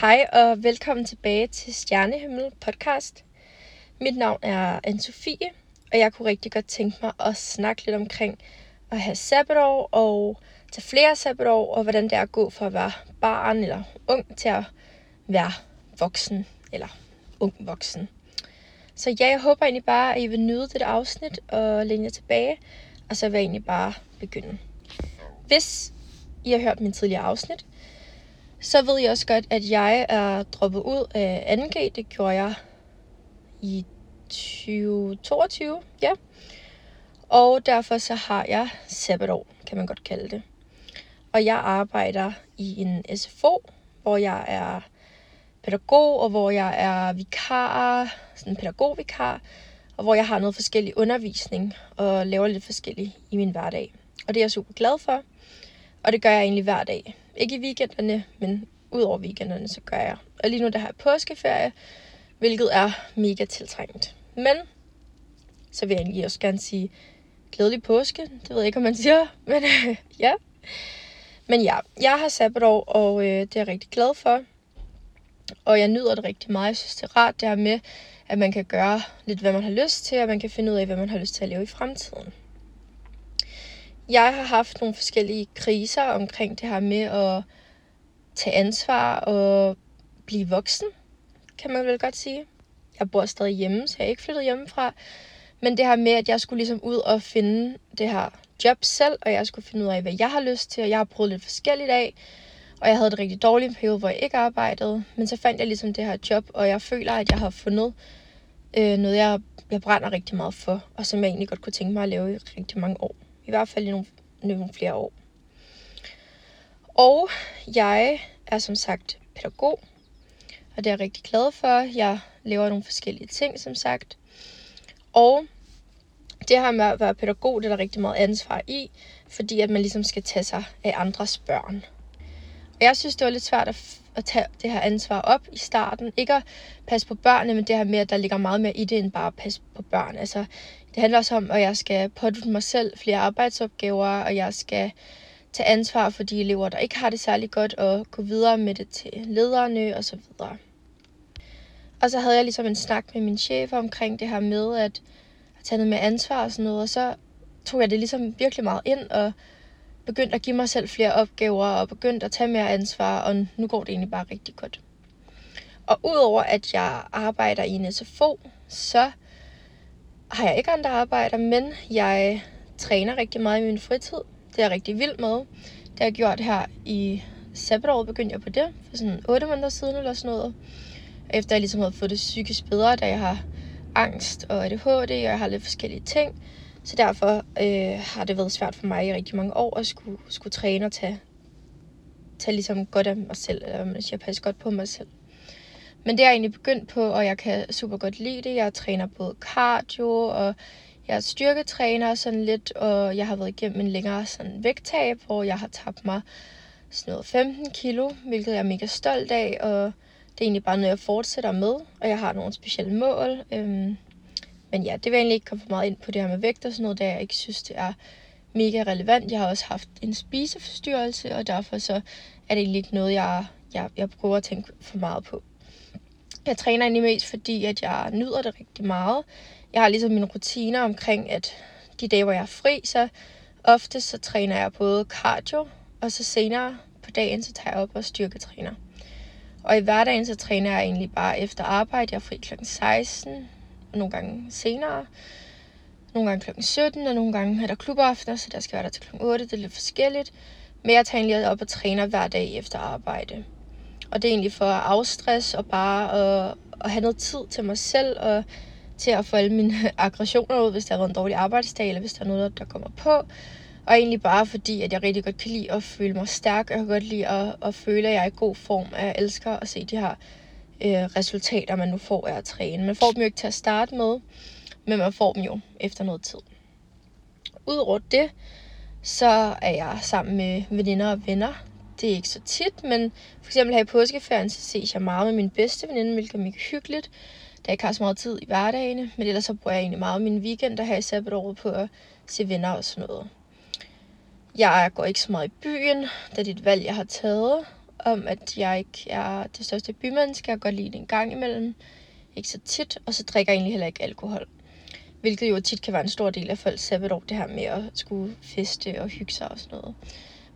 Hej og velkommen tilbage til Stjernehimmel podcast. Mit navn er anne Sofie, og jeg kunne rigtig godt tænke mig at snakke lidt omkring at have sabbatår og tage flere sabbatår, og hvordan det er at gå fra at være barn eller ung til at være voksen eller ung voksen. Så ja, jeg håber egentlig bare, at I vil nyde det afsnit og læne jer tilbage, og så vil jeg egentlig bare begynde. Hvis I har hørt min tidligere afsnit, så ved jeg også godt, at jeg er droppet ud af 2G. Det gjorde jeg i 2022, ja. Og derfor så har jeg sabbatår, kan man godt kalde det. Og jeg arbejder i en SFO, hvor jeg er pædagog, og hvor jeg er vikar, sådan en pædagogvikar, og hvor jeg har noget forskellig undervisning og laver lidt forskelligt i min hverdag. Og det er jeg super glad for, og det gør jeg egentlig hver dag. Ikke i weekenderne, men ud over weekenderne, så gør jeg. Og lige nu der har jeg påskeferie, hvilket er mega tiltrængt. Men så vil jeg egentlig også gerne sige glædelig påske. Det ved jeg ikke, om man siger, men øh, ja. Men ja, jeg har sabbatår, og øh, det er jeg rigtig glad for. Og jeg nyder det rigtig meget. Jeg synes, det er rart det her med, at man kan gøre lidt, hvad man har lyst til, og man kan finde ud af, hvad man har lyst til at leve i fremtiden. Jeg har haft nogle forskellige kriser omkring det her med at tage ansvar og blive voksen, kan man vel godt sige. Jeg bor stadig hjemme, så jeg er ikke flyttet hjemmefra. Men det her med, at jeg skulle ligesom ud og finde det her job selv, og jeg skulle finde ud af, hvad jeg har lyst til, og jeg har prøvet lidt forskelligt af. Og jeg havde det rigtig dårligt en periode, hvor jeg ikke arbejdede. Men så fandt jeg ligesom det her job, og jeg føler, at jeg har fundet øh, noget, jeg, jeg brænder rigtig meget for, og som jeg egentlig godt kunne tænke mig at lave i rigtig mange år. I hvert fald i nogle, nogle flere år. Og jeg er som sagt pædagog, og det er jeg rigtig glad for. Jeg laver nogle forskellige ting, som sagt. Og det her med at være pædagog, det er der rigtig meget ansvar i, fordi at man ligesom skal tage sig af andres børn. Og jeg synes, det var lidt svært at, at tage det her ansvar op i starten. Ikke at passe på børnene, men det her med, at der ligger meget mere i det, end bare at passe på børn. Altså, det handler også om, at jeg skal pådutte mig selv flere arbejdsopgaver, og jeg skal tage ansvar for de elever, der ikke har det særlig godt, og gå videre med det til lederne og så videre. Og så havde jeg ligesom en snak med min chef omkring det her med at, at tage noget med ansvar og sådan noget, og så tog jeg det ligesom virkelig meget ind og begyndte at give mig selv flere opgaver og begyndte at tage mere ansvar, og nu går det egentlig bare rigtig godt. Og udover at jeg arbejder i en SFO, så har jeg ikke andre arbejder, men jeg træner rigtig meget i min fritid. Det er jeg rigtig vild med. Det har jeg gjort her i sabbatåret, begyndte jeg på det, for sådan 8 måneder siden eller sådan noget. Efter jeg ligesom havde fået det psykisk bedre, da jeg har angst og ADHD, og jeg har lidt forskellige ting. Så derfor øh, har det været svært for mig i rigtig mange år at skulle, skulle træne og tage, tage ligesom godt af mig selv, eller man siger, passe godt på mig selv. Men det er jeg egentlig begyndt på, og jeg kan super godt lide det. Jeg træner både cardio, og jeg er styrketræner sådan lidt, og jeg har været igennem en længere sådan vægttab, hvor jeg har tabt mig sådan noget 15 kilo, hvilket jeg er mega stolt af, og det er egentlig bare noget, jeg fortsætter med, og jeg har nogle specielle mål. Øhm, men ja, det vil jeg egentlig ikke komme for meget ind på det her med vægt og sådan noget, da jeg ikke synes, det er mega relevant. Jeg har også haft en spiseforstyrrelse, og derfor så er det egentlig ikke noget, jeg, jeg, jeg prøver at tænke for meget på. Jeg træner egentlig mest, fordi at jeg nyder det rigtig meget. Jeg har ligesom mine rutiner omkring, at de dage, hvor jeg er fri, så ofte så træner jeg både cardio, og så senere på dagen, så tager jeg op og styrketræner. Og i hverdagen, så træner jeg egentlig bare efter arbejde. Jeg er fri kl. 16, og nogle gange senere. Nogle gange kl. 17, og nogle gange er der klubaftener, så der skal være der til kl. 8. Det er lidt forskelligt. Men jeg tager egentlig op og træner hver dag efter arbejde. Og det er egentlig for at afstresse og bare at, at have noget tid til mig selv og til at få alle mine aggressioner ud, hvis der har været en dårlig arbejdsdag, eller hvis der er noget, der kommer på. Og egentlig bare fordi, at jeg rigtig godt kan lide at føle mig stærk. Jeg kan godt lide at, at føle, at jeg er i god form. At jeg elsker at se de her øh, resultater, man nu får af at træne. Man får dem jo ikke til at starte med, men man får dem jo efter noget tid. Udover det, så er jeg sammen med veninder og venner. Det er ikke så tit, men for eksempel her i påskeferien, så ses jeg meget med min bedste veninde, hvilket er mega hyggeligt. Da jeg ikke har så meget tid i hverdagene, men ellers så bruger jeg egentlig meget min weekend, der her i sabbatåret på at se venner og sådan noget. Jeg går ikke så meget i byen, da det er et valg, jeg har taget. om, at jeg ikke er det største bymenneske. Jeg kan godt lide det en gang imellem. Ikke så tit. Og så drikker jeg egentlig heller ikke alkohol. Hvilket jo tit kan være en stor del af folks sabbatår, det her med at skulle feste og hygge sig og sådan noget.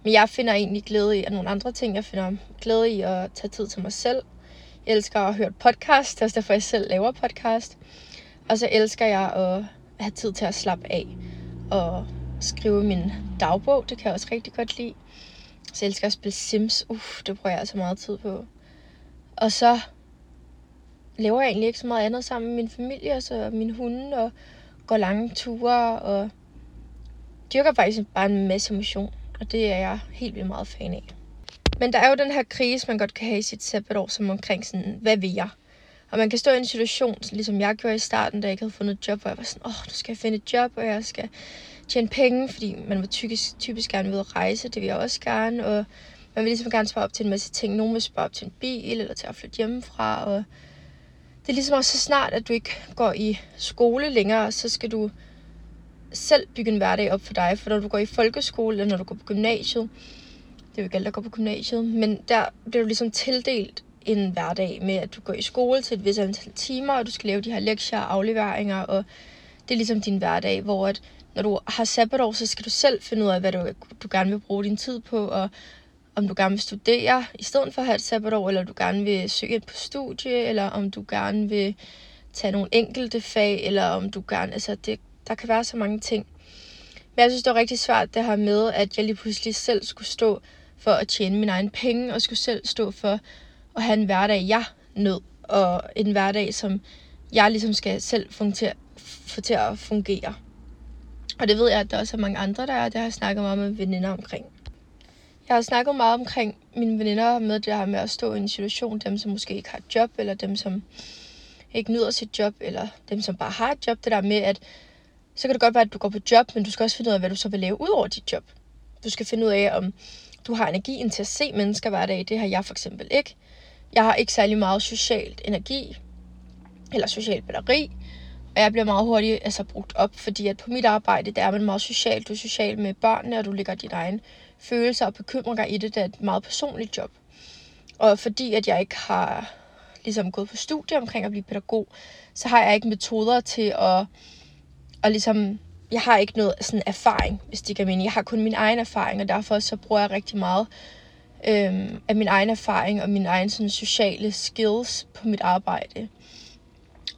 Men jeg finder egentlig glæde i nogle andre ting. Jeg finder glæde i at tage tid til mig selv. Jeg elsker at høre podcast, det er også derfor, jeg selv laver podcast. Og så elsker jeg at have tid til at slappe af og skrive min dagbog. Det kan jeg også rigtig godt lide. Så jeg elsker at spille Sims. Uff, det bruger jeg altså meget tid på. Og så laver jeg egentlig ikke så meget andet sammen med min familie og så min hunde og går lange ture og dyrker faktisk bare en masse motion. Og det er jeg helt vildt meget fan af. Men der er jo den her krise, man godt kan have i sit sabbatår, som omkring sådan, hvad vil jeg? Og man kan stå i en situation, ligesom jeg gjorde i starten, da jeg ikke havde fundet et job, hvor jeg var sådan, åh, oh, nu skal jeg finde et job, og jeg skal tjene penge, fordi man vil typisk, typisk gerne vil rejse, det vil jeg også gerne, og man vil ligesom gerne spare op til en masse ting. Nogle vil spare op til en bil, eller til at flytte hjemmefra, og det er ligesom også så snart, at du ikke går i skole længere, så skal du selv bygge en hverdag op for dig. For når du går i folkeskole, eller når du går på gymnasiet, det er jo ikke alt, der går på gymnasiet, men der bliver du ligesom tildelt en hverdag med, at du går i skole til et vis antal timer, og du skal lave de her lektier og afleveringer, og det er ligesom din hverdag, hvor at når du har sabbatår, så skal du selv finde ud af, hvad du, du gerne vil bruge din tid på, og om du gerne vil studere i stedet for at have et sabbatår, eller du gerne vil søge ind på studie, eller om du gerne vil tage nogle enkelte fag, eller om du gerne, altså det, der kan være så mange ting. Men jeg synes, det var rigtig svært det her med, at jeg lige pludselig selv skulle stå for at tjene mine egne penge, og skulle selv stå for at have en hverdag, jeg nød, og en hverdag, som jeg ligesom skal selv fungere, få til at fungere. Og det ved jeg, at der også er mange andre, der er. Det har jeg snakket meget med veninder omkring. Jeg har snakket meget omkring mine veninder med det her med at stå i en situation, dem som måske ikke har et job, eller dem som ikke nyder sit job, eller dem som bare har et job. Det der med, at så kan det godt være, at du går på job, men du skal også finde ud af, hvad du så vil lave ud over dit job. Du skal finde ud af, om du har energien til at se mennesker hver dag. Det har jeg for eksempel ikke. Jeg har ikke særlig meget socialt energi, eller social batteri, og jeg bliver meget hurtigt altså, brugt op, fordi at på mit arbejde, der er man meget social. Du er social med børnene, og du lægger dine egne følelser og bekymringer i det. Det er et meget personligt job. Og fordi at jeg ikke har ligesom gået på studie omkring at blive pædagog, så har jeg ikke metoder til at, og ligesom, jeg har ikke noget sådan erfaring, hvis det kan mene. Jeg har kun min egen erfaring, og derfor så bruger jeg rigtig meget øhm, af min egen erfaring og min egen sådan, sociale skills på mit arbejde.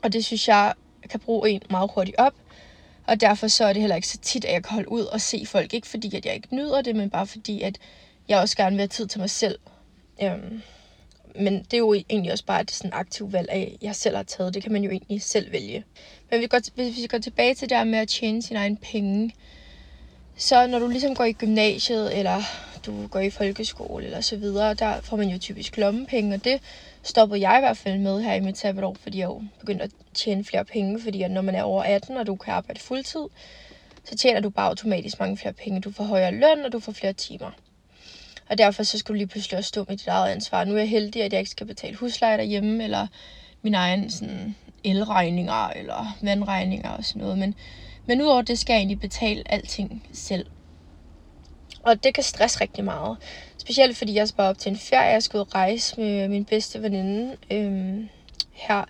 Og det synes jeg kan bruge en meget hurtigt op. Og derfor så er det heller ikke så tit, at jeg kan holde ud og se folk. Ikke fordi, at jeg ikke nyder det, men bare fordi, at jeg også gerne vil have tid til mig selv. Øhm, men det er jo egentlig også bare et sådan aktivt valg af, jeg selv har taget. Det kan man jo egentlig selv vælge. Men vi går, hvis vi går tilbage til det der med at tjene sine egne penge, så når du ligesom går i gymnasiet, eller du går i folkeskole, eller så videre, der får man jo typisk lommepenge, og det stoppede jeg i hvert fald med her i mit sabbatår, fordi jeg jo begyndte at tjene flere penge, fordi at når man er over 18, og du kan arbejde fuldtid, så tjener du bare automatisk mange flere penge. Du får højere løn, og du får flere timer. Og derfor så skulle du lige pludselig også stå med dit eget ansvar. Nu er jeg heldig, at jeg ikke skal betale husleje derhjemme, eller min egen sådan, elregninger, eller vandregninger og sådan noget. Men, men udover det skal jeg egentlig betale alting selv. Og det kan stresse rigtig meget. Specielt fordi jeg sparer op til en ferie. Jeg skal ud rejse med min bedste veninde øhm, her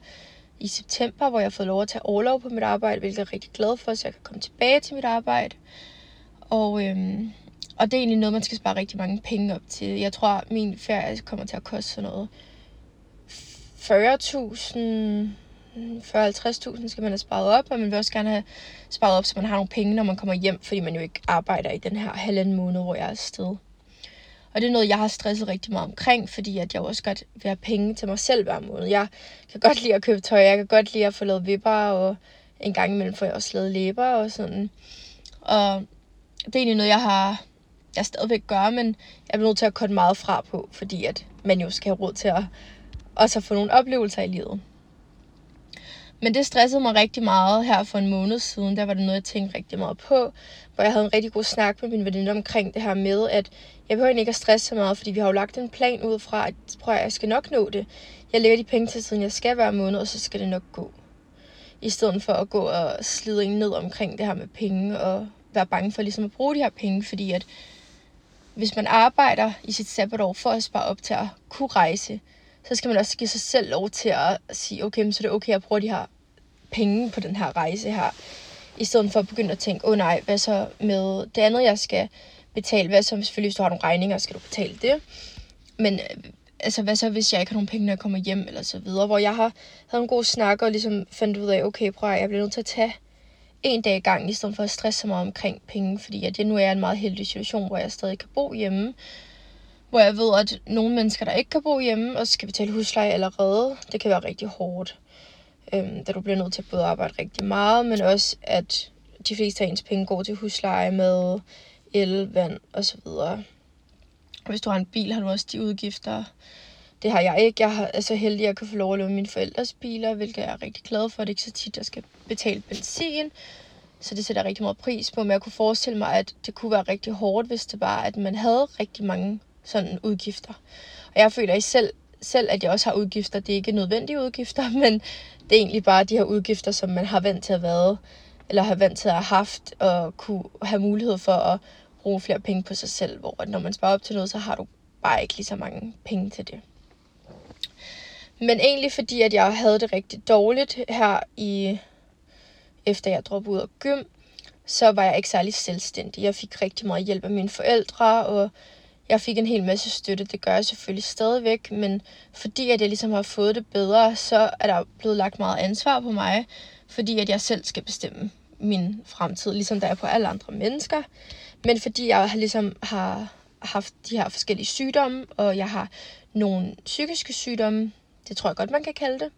i september, hvor jeg har fået lov at tage overlov på mit arbejde, hvilket jeg er rigtig glad for, så jeg kan komme tilbage til mit arbejde. Og, øhm, og det er egentlig noget, man skal spare rigtig mange penge op til. Jeg tror, min ferie kommer til at koste sådan noget 40.000 40-50.000 skal man have sparet op, og man vil også gerne have sparet op, så man har nogle penge, når man kommer hjem, fordi man jo ikke arbejder i den her halvanden måned, hvor jeg er afsted. Og det er noget, jeg har stresset rigtig meget omkring, fordi at jeg også godt vil have penge til mig selv hver måned. Jeg kan godt lide at købe tøj, jeg kan godt lide at få lavet vipper, og en gang imellem får jeg også lavet læber og sådan. Og det er egentlig noget, jeg har jeg stadigvæk gør, men jeg bliver nødt til at korte meget fra på, fordi at man jo skal have råd til at også få nogle oplevelser i livet. Men det stressede mig rigtig meget her for en måned siden. Der var det noget, jeg tænkte rigtig meget på. Hvor jeg havde en rigtig god snak med min veninde omkring det her med, at jeg behøver ikke at stresse så meget, fordi vi har jo lagt en plan ud fra, at prøv, jeg skal nok nå det. Jeg lægger de penge til siden, jeg skal hver måned, og så skal det nok gå. I stedet for at gå og slide en ned omkring det her med penge, og være bange for ligesom at bruge de her penge, fordi at hvis man arbejder i sit sabbatår for at spare op til at kunne rejse, så skal man også give sig selv lov til at sige, okay, så er det okay, at jeg bruger de her penge på den her rejse her. I stedet for at begynde at tænke, åh oh, nej, hvad så med det andet, jeg skal betale? Hvad så selvfølgelig, hvis du har nogle regninger, skal du betale det? Men øh, altså, hvad så, hvis jeg ikke har nogen penge, når jeg kommer hjem, eller så videre? Hvor jeg har havde en god snak, og ligesom fandt ud af, okay, prøv at jeg bliver nødt til at tage en dag i gang, i stedet for at stresse så meget omkring penge, fordi at jeg nu er i en meget heldig situation, hvor jeg stadig kan bo hjemme, hvor jeg ved, at nogle mennesker, der ikke kan bo hjemme, og skal betale husleje allerede, det kan være rigtig hårdt. Øhm, da du bliver nødt til at både arbejde rigtig meget, men også at de fleste af ens penge går til husleje, med el, vand osv. Hvis du har en bil, har du også de udgifter. Det har jeg ikke. Jeg er så heldig, at jeg kan få lov at låne mine forældres biler, hvilket jeg er rigtig glad for. Det er ikke så tit, jeg skal betale benzin. Så det sætter jeg rigtig meget pris på. Men jeg kunne forestille mig, at det kunne være rigtig hårdt, hvis det var, at man havde rigtig mange sådan udgifter. Og jeg føler i selv, selv, at jeg også har udgifter. Det er ikke nødvendige udgifter, men det er egentlig bare de her udgifter, som man har vant til at være, eller har vant til at have haft, og kunne have mulighed for at bruge flere penge på sig selv, hvor når man sparer op til noget, så har du bare ikke lige så mange penge til det. Men egentlig fordi, at jeg havde det rigtig dårligt her i, efter jeg droppede ud af gym, så var jeg ikke særlig selvstændig. Jeg fik rigtig meget hjælp af mine forældre, og jeg fik en hel masse støtte. Det gør jeg selvfølgelig stadigvæk, men fordi at jeg ligesom har fået det bedre, så er der blevet lagt meget ansvar på mig, fordi at jeg selv skal bestemme min fremtid, ligesom der er på alle andre mennesker. Men fordi jeg ligesom har haft de her forskellige sygdomme, og jeg har nogle psykiske sygdomme, det tror jeg godt, man kan kalde det,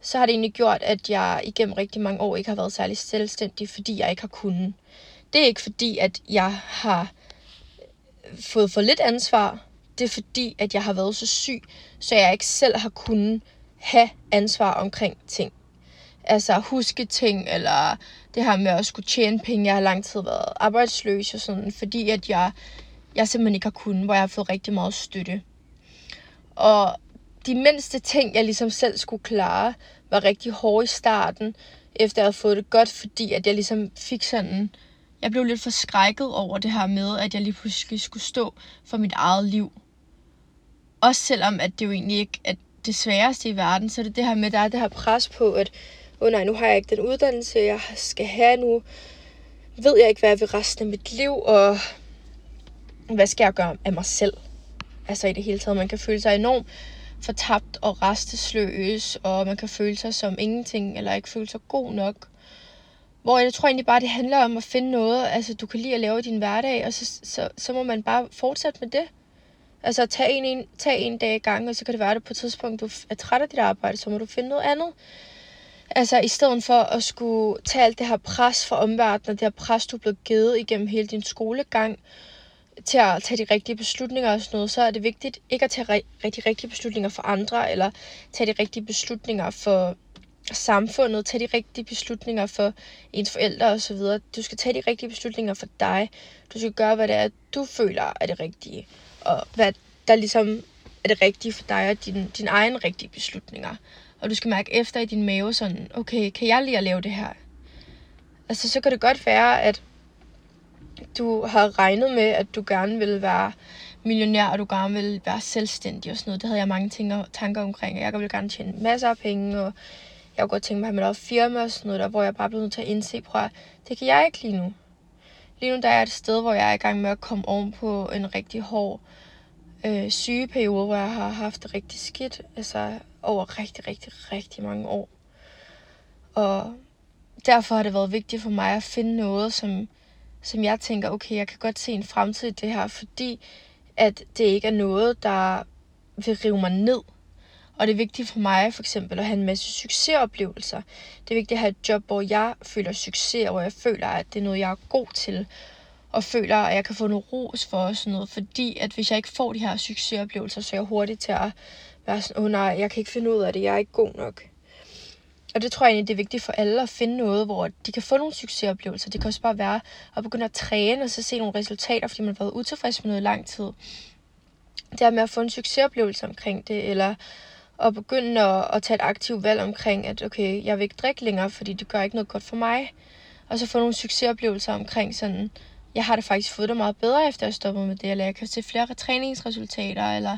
så har det egentlig gjort, at jeg igennem rigtig mange år ikke har været særlig selvstændig, fordi jeg ikke har kunnet. Det er ikke fordi, at jeg har fået for lidt ansvar. Det er fordi, at jeg har været så syg, så jeg ikke selv har kunnet have ansvar omkring ting. Altså huske ting, eller det her med at skulle tjene penge. Jeg har lang tid været arbejdsløs og sådan, fordi at jeg, jeg simpelthen ikke har kunnet, hvor jeg har fået rigtig meget støtte. Og de mindste ting, jeg ligesom selv skulle klare, var rigtig hårde i starten, efter jeg havde fået det godt, fordi at jeg ligesom fik sådan... Jeg blev lidt forskrækket over det her med, at jeg lige pludselig skulle stå for mit eget liv. Også selvom, at det jo egentlig ikke er det sværeste i verden, så er det det her med, at der er det her pres på, at åh oh nej, nu har jeg ikke den uddannelse, jeg skal have nu. Ved jeg ikke, hvad jeg vil resten af mit liv, og hvad skal jeg gøre af mig selv? Altså i det hele taget, man kan føle sig enormt fortabt og restesløs, og man kan føle sig som ingenting, eller ikke føle sig god nok. Hvor jeg tror egentlig bare, det handler om at finde noget, altså du kan lide at lave i din hverdag, og så, så, så må man bare fortsætte med det. Altså tag en, en, tag en dag i gang, og så kan det være, at på et tidspunkt du er træt af dit arbejde, så må du finde noget andet. Altså i stedet for at skulle tage alt det her pres fra omverdenen, det her pres, du er blevet givet igennem hele din skolegang, til at tage de rigtige beslutninger og sådan noget, så er det vigtigt ikke at tage de rigtige beslutninger for andre, eller tage de rigtige beslutninger for samfundet, tage de rigtige beslutninger for ens forældre osv. Du skal tage de rigtige beslutninger for dig. Du skal gøre, hvad det er, du føler er det rigtige. Og hvad der ligesom er det rigtige for dig og din, din egen rigtige beslutninger. Og du skal mærke efter i din mave sådan, okay, kan jeg lige at lave det her? Altså, så kan det godt være, at du har regnet med, at du gerne vil være millionær, og du gerne vil være selvstændig og sådan noget. Det havde jeg mange ting og tanker omkring. Jeg ville gerne tjene masser af penge, og jeg kunne godt tænke mig at have mit firma og sådan noget, der, hvor jeg bare blev nødt til at indse, prøv at det kan jeg ikke lige nu. Lige nu der er et sted, hvor jeg er i gang med at komme oven på en rigtig hård øh, sygeperiode, hvor jeg har haft det rigtig skidt, altså over rigtig, rigtig, rigtig mange år. Og derfor har det været vigtigt for mig at finde noget, som som jeg tænker, okay, jeg kan godt se en fremtid i det her, fordi at det ikke er noget, der vil rive mig ned. Og det er vigtigt for mig for eksempel at have en masse succesoplevelser. Det er vigtigt at have et job, hvor jeg føler succes, og hvor jeg føler, at det er noget, jeg er god til. Og føler, at jeg kan få noget ros for og sådan noget. Fordi at hvis jeg ikke får de her succesoplevelser, så er jeg hurtigt til at være sådan, åh oh, nej, jeg kan ikke finde ud af det, jeg er ikke god nok. Og det tror jeg egentlig, det er vigtigt for alle at finde noget, hvor de kan få nogle succesoplevelser. Det kan også bare være at begynde at træne og så se nogle resultater, fordi man har været utilfreds med noget i lang tid. Det er med at få en succesoplevelse omkring det, eller at begynde at, at tage et aktivt valg omkring, at okay, jeg vil ikke drikke længere, fordi det gør ikke noget godt for mig. Og så få nogle succesoplevelser omkring sådan, jeg har det faktisk fået det meget bedre, efter jeg stoppet med det, eller jeg kan se flere træningsresultater, eller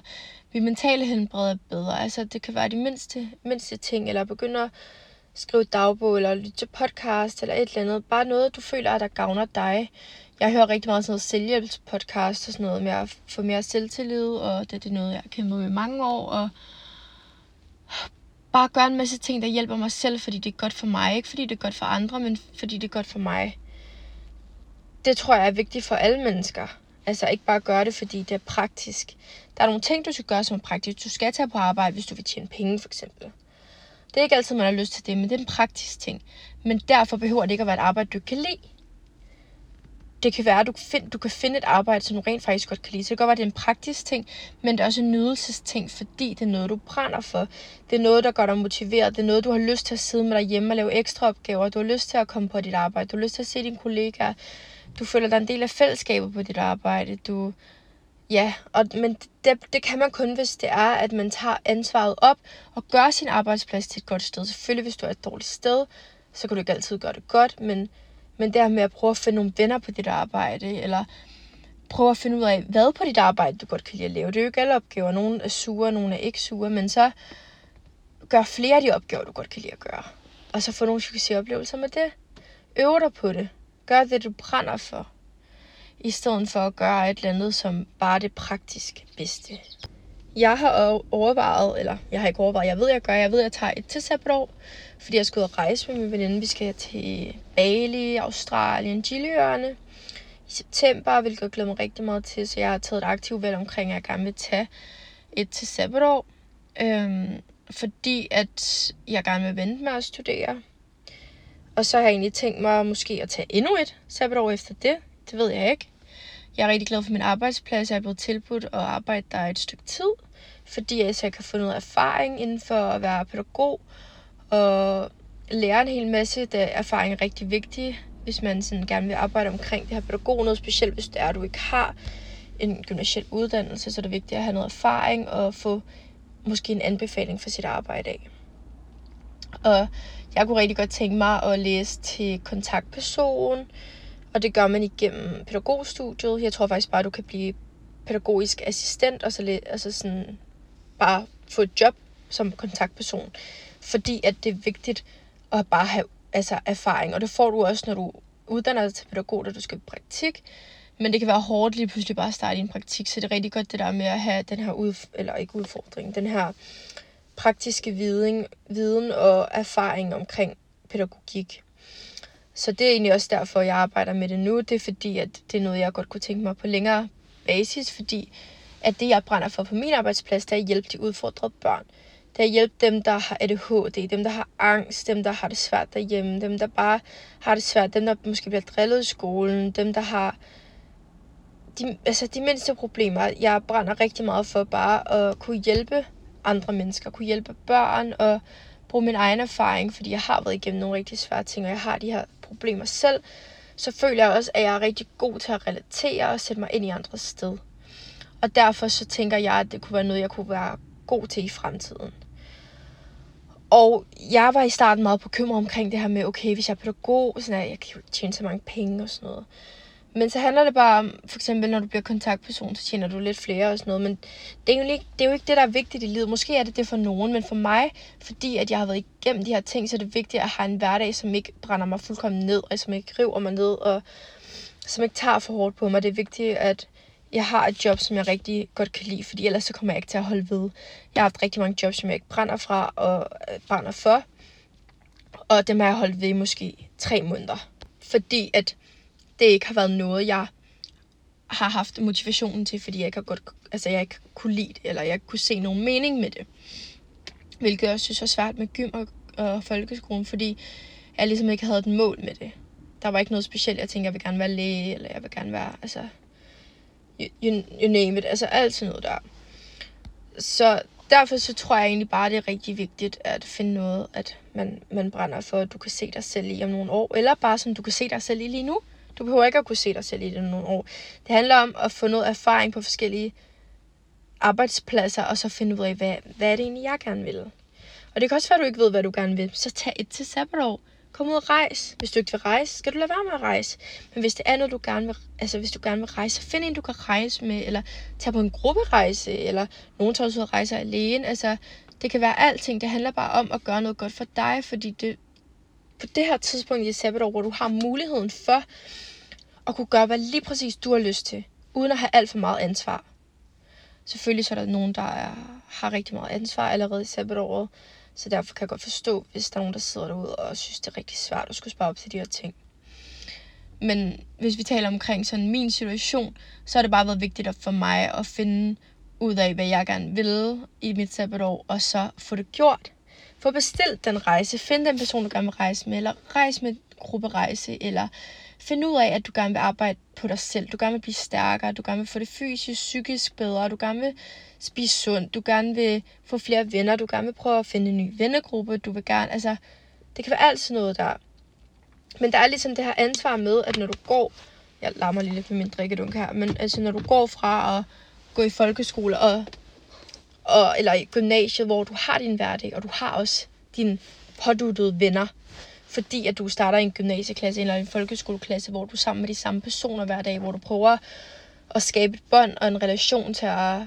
mit mentale helbred er bedre. Altså, det kan være de mindste, mindste ting, eller begynde at skrive dagbog, eller lytte til podcast, eller et eller andet. Bare noget, du føler, at der gavner dig. Jeg hører rigtig meget sådan noget selvhjælpspodcast og sådan noget med at få mere selvtillid, og det, det er noget, jeg har kæmpet med i mange år, og bare gøre en masse ting, der hjælper mig selv, fordi det er godt for mig. Ikke fordi det er godt for andre, men fordi det er godt for mig. Det tror jeg er vigtigt for alle mennesker. Altså ikke bare gøre det, fordi det er praktisk. Der er nogle ting, du skal gøre, som er praktisk. Du skal tage på arbejde, hvis du vil tjene penge, for eksempel. Det er ikke altid, man har lyst til det, men det er en praktisk ting. Men derfor behøver det ikke at være et arbejde, du kan lide det kan være, at du, find, du kan finde et arbejde, som du rent faktisk godt kan lide. Så det kan godt være, at det er en praktisk ting, men det er også en nydelsesting, fordi det er noget, du brænder for. Det er noget, der gør dig motiveret. Det er noget, du har lyst til at sidde med dig hjemme og lave ekstra opgaver. Du har lyst til at komme på dit arbejde. Du har lyst til at se dine kollegaer. Du føler dig en del af fællesskabet på dit arbejde. Du, ja, og, men det, det kan man kun, hvis det er, at man tager ansvaret op og gør sin arbejdsplads til et godt sted. Selvfølgelig, hvis du er et dårligt sted, så kan du ikke altid gøre det godt, men men det med at prøve at finde nogle venner på dit arbejde, eller prøve at finde ud af, hvad på dit arbejde, du godt kan lide at lave. Det er jo ikke alle opgaver. Nogle er sure, nogle er ikke sure, men så gør flere af de opgaver, du godt kan lide at gøre. Og så få nogle succesoplevelser med det. Øv dig på det. Gør det, du brænder for. I stedet for at gøre et eller andet, som bare det praktisk bedste. Jeg har overvejet, eller jeg har ikke overvejet, jeg ved, jeg gør, jeg ved, jeg tager et til sabbatår, fordi jeg skal ud og rejse med min veninde. Vi skal til Bali, Australien, Chiliøerne i september, hvilket jeg glæder mig rigtig meget til, så jeg har taget et aktivt valg omkring, at jeg gerne vil tage et til sabbatår, øhm, fordi at jeg gerne vil vente med at studere. Og så har jeg egentlig tænkt mig måske at tage endnu et sabbatår efter det. Det ved jeg ikke. Jeg er rigtig glad for min arbejdsplads. Jeg er blevet tilbudt at arbejde der et stykke tid, fordi jeg så kan få noget erfaring inden for at være pædagog og lære en hel masse. Der erfaring er rigtig vigtig, hvis man sådan gerne vil arbejde omkring det her pædagog. Noget specielt, hvis det er, at du ikke har en gymnasiel uddannelse, så er det vigtigt at have noget erfaring og få måske en anbefaling for sit arbejde af. Og jeg kunne rigtig godt tænke mig at læse til kontaktperson, og det gør man igennem pædagogstudiet. Jeg tror faktisk bare, at du kan blive pædagogisk assistent, og så altså sådan bare få et job som kontaktperson. Fordi at det er vigtigt at bare have altså, erfaring. Og det får du også, når du uddanner dig til pædagog, da du skal i praktik. Men det kan være hårdt lige pludselig bare at starte i en praktik, så det er rigtig godt det der med at have den her ud, eller ikke udfordring, den her praktiske viden, viden og erfaring omkring pædagogik. Så det er egentlig også derfor, jeg arbejder med det nu. Det er fordi, at det er noget, jeg godt kunne tænke mig på længere basis, fordi at det, jeg brænder for på min arbejdsplads, det er at hjælpe de udfordrede børn. Det er at hjælpe dem, der har ADHD, dem, der har angst, dem, der har det svært derhjemme, dem, der bare har det svært, dem, der måske bliver drillet i skolen, dem, der har de, altså de mindste problemer. Jeg brænder rigtig meget for bare at kunne hjælpe andre mennesker, kunne hjælpe børn og bruge min egen erfaring, fordi jeg har været igennem nogle rigtig svære ting, og jeg har de her problemer selv, så føler jeg også, at jeg er rigtig god til at relatere og sætte mig ind i andres sted. Og derfor så tænker jeg, at det kunne være noget, jeg kunne være god til i fremtiden. Og jeg var i starten meget bekymret omkring det her med, okay, hvis jeg er pædagog, sådan at jeg kan tjene så mange penge og sådan noget. Men så handler det bare om, for eksempel når du bliver kontaktperson, så tjener du lidt flere og sådan noget. Men det er, jo ikke, det er jo ikke det, der er vigtigt i livet. Måske er det det for nogen, men for mig, fordi at jeg har været igennem de her ting, så er det vigtigt at have en hverdag, som ikke brænder mig fuldkommen ned, og som ikke river mig ned, og som ikke tager for hårdt på mig. Det er vigtigt, at jeg har et job, som jeg rigtig godt kan lide, fordi ellers så kommer jeg ikke til at holde ved. Jeg har haft rigtig mange jobs, som jeg ikke brænder fra og øh, brænder for. Og dem har jeg holdt ved i måske tre måneder. Fordi at det ikke har været noget, jeg har haft motivationen til, fordi jeg ikke har godt, altså jeg ikke kunne lide det, eller jeg kunne se nogen mening med det. Hvilket jeg også synes var svært med gym og, og folkeskolen, fordi jeg ligesom ikke havde et mål med det. Der var ikke noget specielt. Jeg tænkte, jeg vil gerne være læge, eller jeg vil gerne være, altså, you, you, name it. Altså alt noget der. Så derfor så tror jeg egentlig bare, det er rigtig vigtigt at finde noget, at man, man brænder for, at du kan se dig selv i om nogle år, eller bare som du kan se dig selv i lige nu. Du behøver ikke at kunne se dig selv i det nogle år. Det handler om at få noget erfaring på forskellige arbejdspladser, og så finde ud af, hvad, hvad er det egentlig, jeg gerne vil. Og det kan også være, at du ikke ved, hvad du gerne vil. Så tag et til sabbatår. kom ud og rejse. Hvis du ikke vil rejse, skal du lade være med at rejse. Men hvis det er noget, du gerne vil, altså hvis du gerne vil rejse, så find en, du kan rejse med, eller tag på en grupperejse, eller nogen tager ud og rejser alene. Altså, det kan være alting. Det handler bare om at gøre noget godt for dig, fordi det, på det her tidspunkt i sabbatår, hvor du har muligheden for at kunne gøre, hvad lige præcis du har lyst til, uden at have alt for meget ansvar. Selvfølgelig så er der nogen, der er, har rigtig meget ansvar allerede i sabbatåret, så derfor kan jeg godt forstå, hvis der er nogen, der sidder derude og synes, det er rigtig svært at skulle spare op til de her ting. Men hvis vi taler omkring sådan min situation, så har det bare været vigtigt for mig at finde ud af, hvad jeg gerne vil i mit sabbatår, og så få det gjort. Få bestilt den rejse. Find den person, du gerne vil rejse med, eller rejse med grupperejse, eller find ud af, at du gerne vil arbejde på dig selv. Du gerne vil blive stærkere, du gerne vil få det fysisk, psykisk bedre, du gerne vil spise sundt, du gerne vil få flere venner, du gerne vil prøve at finde en ny vennegruppe, du vil gerne, altså, det kan være alt sådan noget der. Men der er ligesom det her ansvar med, at når du går, jeg larmer lige lidt med min drikkedunk her, men altså når du går fra at gå i folkeskole og, og eller i gymnasiet, hvor du har din hverdag, og du har også dine påduttede venner, fordi at du starter i en gymnasieklasse eller en folkeskoleklasse, hvor du er sammen med de samme personer hver dag, hvor du prøver at skabe et bånd og en relation til at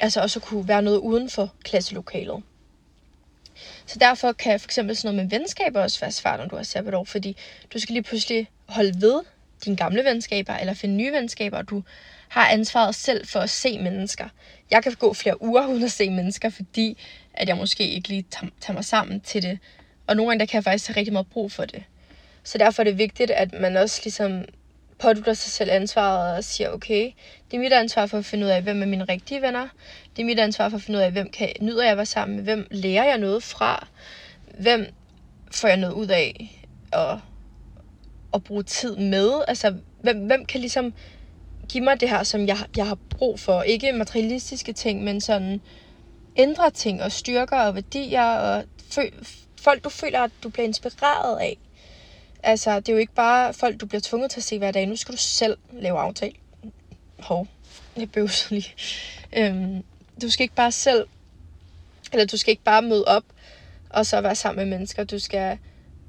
altså også at kunne være noget uden for klasselokalet. Så derfor kan for eksempel sådan noget med venskaber også være svært, når du har sabbatår, fordi du skal lige pludselig holde ved dine gamle venskaber, eller finde nye venskaber, og du har ansvaret selv for at se mennesker. Jeg kan gå flere uger uden at se mennesker, fordi at jeg måske ikke lige tager mig sammen til det. Og nogle gange der kan jeg faktisk have rigtig meget brug for det. Så derfor er det vigtigt, at man også ligesom pådutter sig selv ansvaret og siger, okay, det er mit ansvar for at finde ud af, hvem er mine rigtige venner. Det er mit ansvar for at finde ud af, hvem kan, nyder jeg at være sammen med, hvem lærer jeg noget fra, hvem får jeg noget ud af at, at bruge tid med. Altså, hvem, hvem kan ligesom give mig det her, som jeg, jeg har brug for. Ikke materialistiske ting, men sådan ændre ting og styrker og værdier og folk, du føler, at du bliver inspireret af. Altså, det er jo ikke bare folk, du bliver tvunget til at se hver dag. Nu skal du selv lave aftale. Hov, jeg bøvser lige. Øhm, du skal ikke bare selv, eller du skal ikke bare møde op, og så være sammen med mennesker. Du skal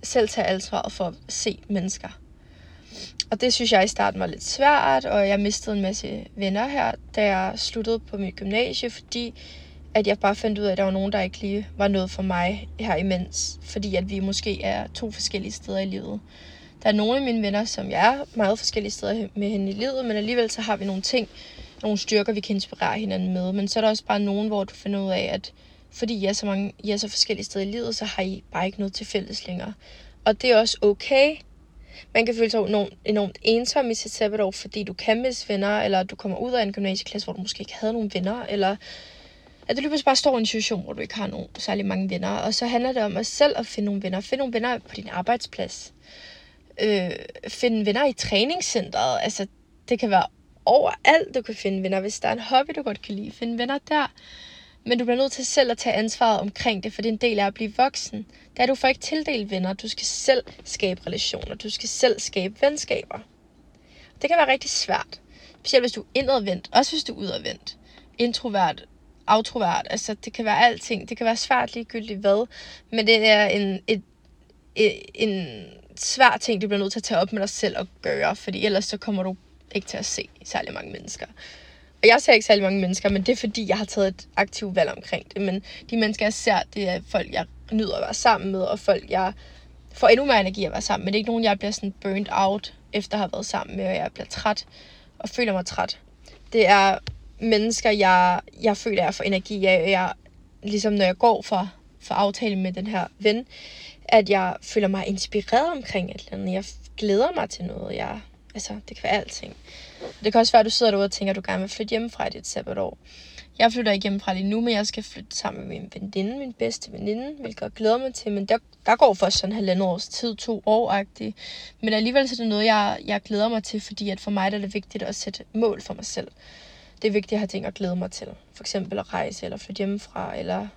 selv tage ansvaret for at se mennesker. Og det synes jeg i starten var lidt svært, og jeg mistede en masse venner her, da jeg sluttede på mit gymnasie, fordi at jeg bare fandt ud af, at der var nogen, der ikke lige var noget for mig her imens. Fordi at vi måske er to forskellige steder i livet. Der er nogle af mine venner, som jeg er meget forskellige steder med hende i livet, men alligevel så har vi nogle ting, nogle styrker, vi kan inspirere hinanden med. Men så er der også bare nogen, hvor du finder ud af, at fordi I er så, mange, I er så forskellige steder i livet, så har I bare ikke noget til fælles længere. Og det er også okay. Man kan føle sig enormt, enormt ensom i sit sabbatår, fordi du kan miste venner, eller du kommer ud af en gymnasieklasse, hvor du måske ikke havde nogen venner, eller at du lige pludselig bare står i en situation, hvor du ikke har nogen særlig mange venner. Og så handler det om at selv at finde nogle venner. Find nogle venner på din arbejdsplads. Øh, find venner i træningscenteret. Altså, det kan være overalt, du kan finde venner. Hvis der er en hobby, du godt kan lide, find venner der. Men du bliver nødt til selv at tage ansvaret omkring det, for det er en del af at blive voksen. Der du får ikke tildelt venner. Du skal selv skabe relationer. Du skal selv skabe venskaber. Det kan være rigtig svært. Specielt hvis du er indadvendt. Også hvis du er udadvendt. Introvert autrovert. Altså, det kan være alting. Det kan være svært ligegyldigt hvad. Men det er en, et, et, en svær ting, du bliver nødt til at tage op med dig selv og gøre. Fordi ellers så kommer du ikke til at se særlig mange mennesker. Og jeg ser ikke særlig mange mennesker, men det er fordi, jeg har taget et aktivt valg omkring det. Men de mennesker, jeg ser, det er folk, jeg nyder at være sammen med, og folk, jeg får endnu mere energi at være sammen med. Det er ikke nogen, jeg bliver sådan burnt out, efter at have været sammen med, og jeg bliver træt og føler mig træt. Det er mennesker, jeg, jeg føler, jeg får energi af. Jeg, ligesom når jeg går for, for aftale med den her ven, at jeg føler mig inspireret omkring et eller andet. Jeg glæder mig til noget. Jeg, altså, det kan være alting. Det kan også være, at du sidder derude og tænker, at du gerne vil flytte hjemmefra i dit sabbatår. Jeg flytter ikke hjemmefra lige nu, men jeg skal flytte sammen med min veninde, min bedste veninde, hvilket jeg glæder mig til. Men der, der går først sådan halvandet års tid, to år -agtigt. Men alligevel så er det noget, jeg, jeg glæder mig til, fordi at for mig er det vigtigt at sætte mål for mig selv det er vigtigt at have ting at glæde mig til. For eksempel at rejse, eller flytte hjemmefra, eller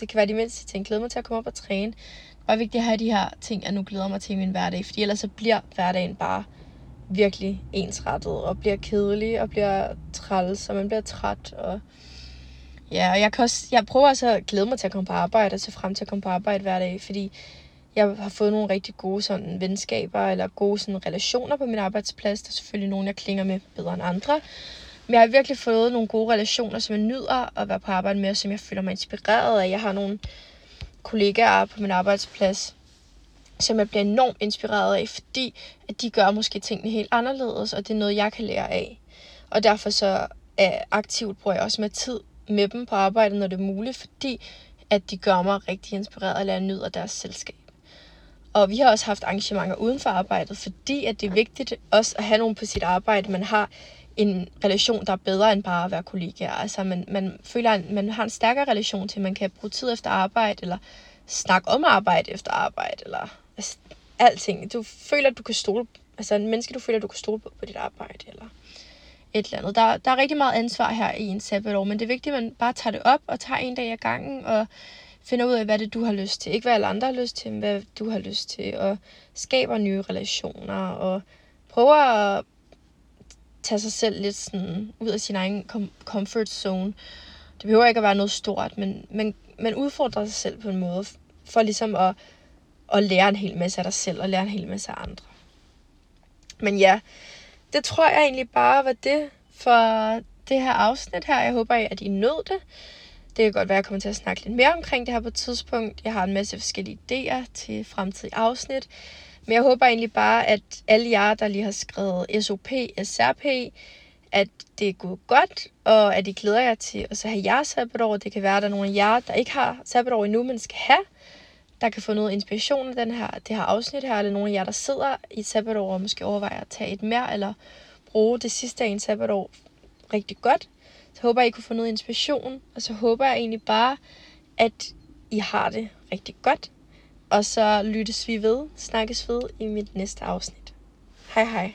det kan være de mindste ting. Glæde mig til at komme op og træne. Det er vigtigt at have de her ting, jeg nu glæder mig til i min hverdag, fordi ellers så bliver hverdagen bare virkelig ensrettet, og bliver kedelig, og bliver træls, og man bliver træt, og ja, og jeg, kan også, jeg prøver også at glæde mig til at komme på arbejde, og se frem til at komme på arbejde hver dag, fordi Jeg har fået nogle rigtig gode sådan, venskaber eller gode sådan, relationer på min arbejdsplads. Der er selvfølgelig nogen, jeg klinger med bedre end andre. Men jeg har virkelig fået nogle gode relationer, som jeg nyder at være på arbejde med, og som jeg føler mig inspireret af. Jeg har nogle kollegaer på min arbejdsplads, som jeg bliver enormt inspireret af, fordi at de gør måske tingene helt anderledes, og det er noget, jeg kan lære af. Og derfor så øh, aktivt bruger jeg også med tid med dem på arbejdet, når det er muligt, fordi at de gør mig rigtig inspireret, eller jeg nyder deres selskab. Og vi har også haft arrangementer uden for arbejdet, fordi at det er vigtigt også at have nogen på sit arbejde, man har en relation, der er bedre end bare at være kollegaer. Altså man, man føler, at man har en stærkere relation til, at man kan bruge tid efter arbejde, eller snakke om arbejde efter arbejde, eller altså, alting. Du føler, at du kan stole, altså en menneske, du føler, at du kan stole på, på dit arbejde, eller et eller andet. Der, der er rigtig meget ansvar her i en sabbatår, men det er vigtigt, at man bare tager det op og tager en dag ad gangen, og finder ud af, hvad det du har lyst til. Ikke hvad alle andre har lyst til, men hvad du har lyst til, og skaber nye relationer, og prøver at tage sig selv lidt sådan ud af sin egen comfort zone. Det behøver ikke at være noget stort, men man, man udfordrer sig selv på en måde, for ligesom at, at lære en hel masse af dig selv, og lære en hel masse af andre. Men ja, det tror jeg egentlig bare var det for det her afsnit her. Jeg håber, at I nød det. Det kan godt være, at jeg kommer til at snakke lidt mere omkring det her på et tidspunkt. Jeg har en masse forskellige idéer til fremtidige afsnit. Men jeg håber egentlig bare, at alle jer, der lige har skrevet SOP, SRP, at det er gået godt, og at I glæder jer til at så have jeres sabbatår. Det kan være, at der er nogle af jer, der ikke har sabbatår endnu, men skal have, der kan få noget inspiration af den her, det her afsnit her, eller nogle af jer, der sidder i et sabbatår og måske overvejer at tage et mere, eller bruge det sidste af en sabbatår rigtig godt. Så håber jeg, I kunne få noget inspiration, og så håber jeg egentlig bare, at I har det rigtig godt. Og så lyttes vi ved, snakkes ved i mit næste afsnit. Hej hej.